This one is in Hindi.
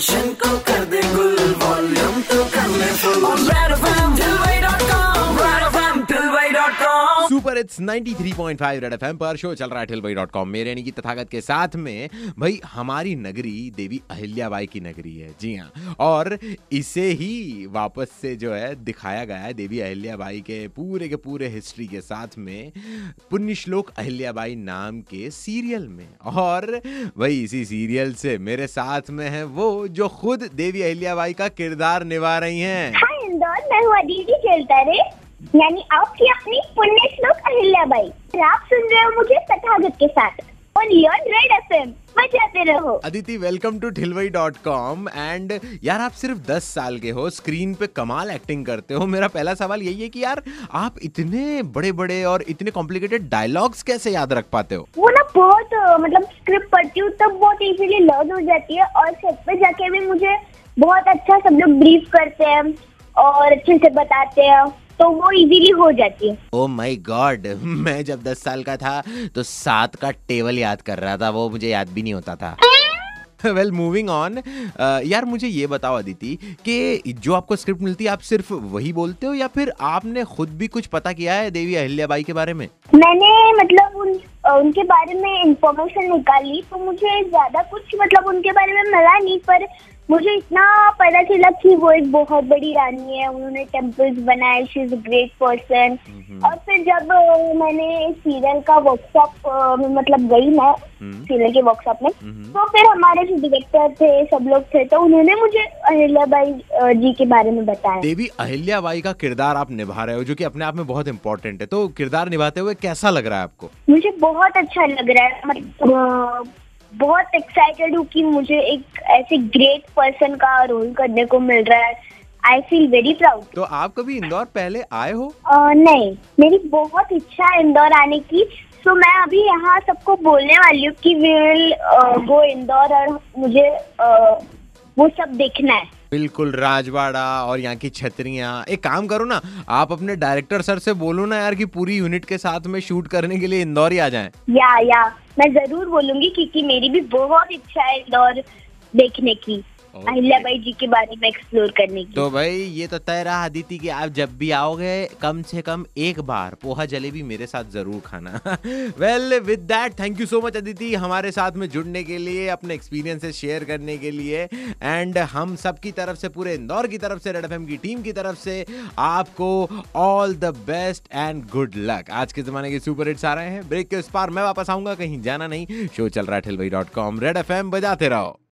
टेंशन को कर दे गुल। सुपर इट्स 93.5 रेड एफएम पर शो चल रहा है ठिलबाई.com मेरे यानी कि तथागत के साथ में, भाई, हमारी नगरी, देवी अहिल्याबाई की नगरी है। जी हाँ और इसे ही वापस से जो है दिखाया गया है देवी अहिल्याबाई के पूरे के पूरे हिस्ट्री के साथ में, पुण्य श्लोक अहिल्याबाई नाम के सीरियल में। और भाई, इसी सीरियल से मेरे साथ में है वो जो खुद देवी अहिल्याबाई का किरदार निभा रही हैं। इंदौर हूँ अदिति खेलता रे। यानी आपकी अपनी पुण्य श्लोक अहिल्याबाई। और आप सुन रहे हो मुझे तथागत के साथ। Aditi welcome to Thilwai dot com and यार आप सिर्फ़ 10 साल के हो स्क्रीन पे कमाल एक्टिंग करते हो। मेरा पहला सवाल यही है कि यार आप इतने बड़े बड़े और इतने कॉम्प्लिकेटेड डायलॉग्स कैसे याद रख पाते हो? वो ना बहुत मतलब स्क्रिप्ट पढ़ती हूँ तब बहुत इजीली लर्न हो जाती है और सेट पे जाके भी मुझे बहुत अच्छा सब लोग ब्रीफ करते हैं और अच्छे से बताते हैं। तो वो इजीली हो जाती है। ओ माय गॉड मैं जब 10 साल का था तो सात का टेबल याद कर रहा था वो मुझे याद भी नहीं होता था। वेल मूविंग ऑन यार मुझे ये बताओ अदिति कि जो आपको स्क्रिप्ट मिलती है आप सिर्फ़ वही बोलते हो या फिर आपने खुद भी कुछ पता किया है देवी अहिल्याबाई के बारे में? मैंने मतलब उन उनके बारे में इंफॉर्मेशन निकाली तो मुझे ज़्यादा कुछ मतलब उनके बारे में मिला नहीं पर मुझे इतना पता चला कि वो एक बहुत बड़ी रानी है उन्होंने टेम्पल्स बनाए शी इज़ ग्रेट पर्सन और फिर जब मैंने सीरियल का वर्कशॉप मतलब गई मैं हम्म। सीरियल के वर्कशॉप में हम्म। तो फिर हमारे जो डायरेक्टर थे सब लोग थे तो उन्होंने मुझे अहिल्याबाई अ, जी के बारे में बताया देवी अहिल्याबाई का किरदार आप निभा रहे हो जो कि अपने आप में बहुत इम्पोर्टेंट है तो किरदार निभाते हुए कैसा लग रहा है आपको मुझे बहुत अच्छा लग रहा है मतलब बहुत एक्साइटेड हूँ कि मुझे एक ऐसे ग्रेट पर्सन का रोल करने को मिल रहा है। आई फील वेरी प्राउड तो आप कभी इंदौर पहले आए हो? नहीं। मेरी बहुत इच्छा है इंदौर आने की। तो मैं अभी यहाँ सबको बोलने वाली हूँ कि वी विल गो इंदौर और मुझे अ, वो सब देखना है। बिल्कुल राजवाड़ा और यहाँ की छतरियाँ। एक काम करो ना आप अपने डायरेक्टर सर से बोलो ना यार कि पूरी यूनिट के साथ में शूट करने के लिए इंदौर ही आ जाएँ। या या। मैं ज़रूर बोलूँगी क्योंकि मेरी भी बहुत इच्छा है इंदौर देखने की. अहिल्याबाई जी के बारे में एक्सप्लोर करने की। तो भाई ये तो तय रहा अदिति कि आप जब भी आओगे कम से कम एक बार पोहा जलेबी मेरे साथ ज़रूर खाना। Well with that thank you so much Aditi हमारे साथ में जुड़ने के लिए अपने एक्सपीरियंसेस शेयर करने के लिए। एंड हम सब की तरफ़ से पूरे इंदौर की तरफ़ से रेड एफएम की टीम की तरफ़ से आपको all the best and good luck आज के जमाने के सुपर हिट्स आ रहे हैं। ब्रेक के उस पार मैं वापस आऊँगा कहीं जाना नहीं। शो चल रहा है Thilwai dot com Red F बजाते रहो।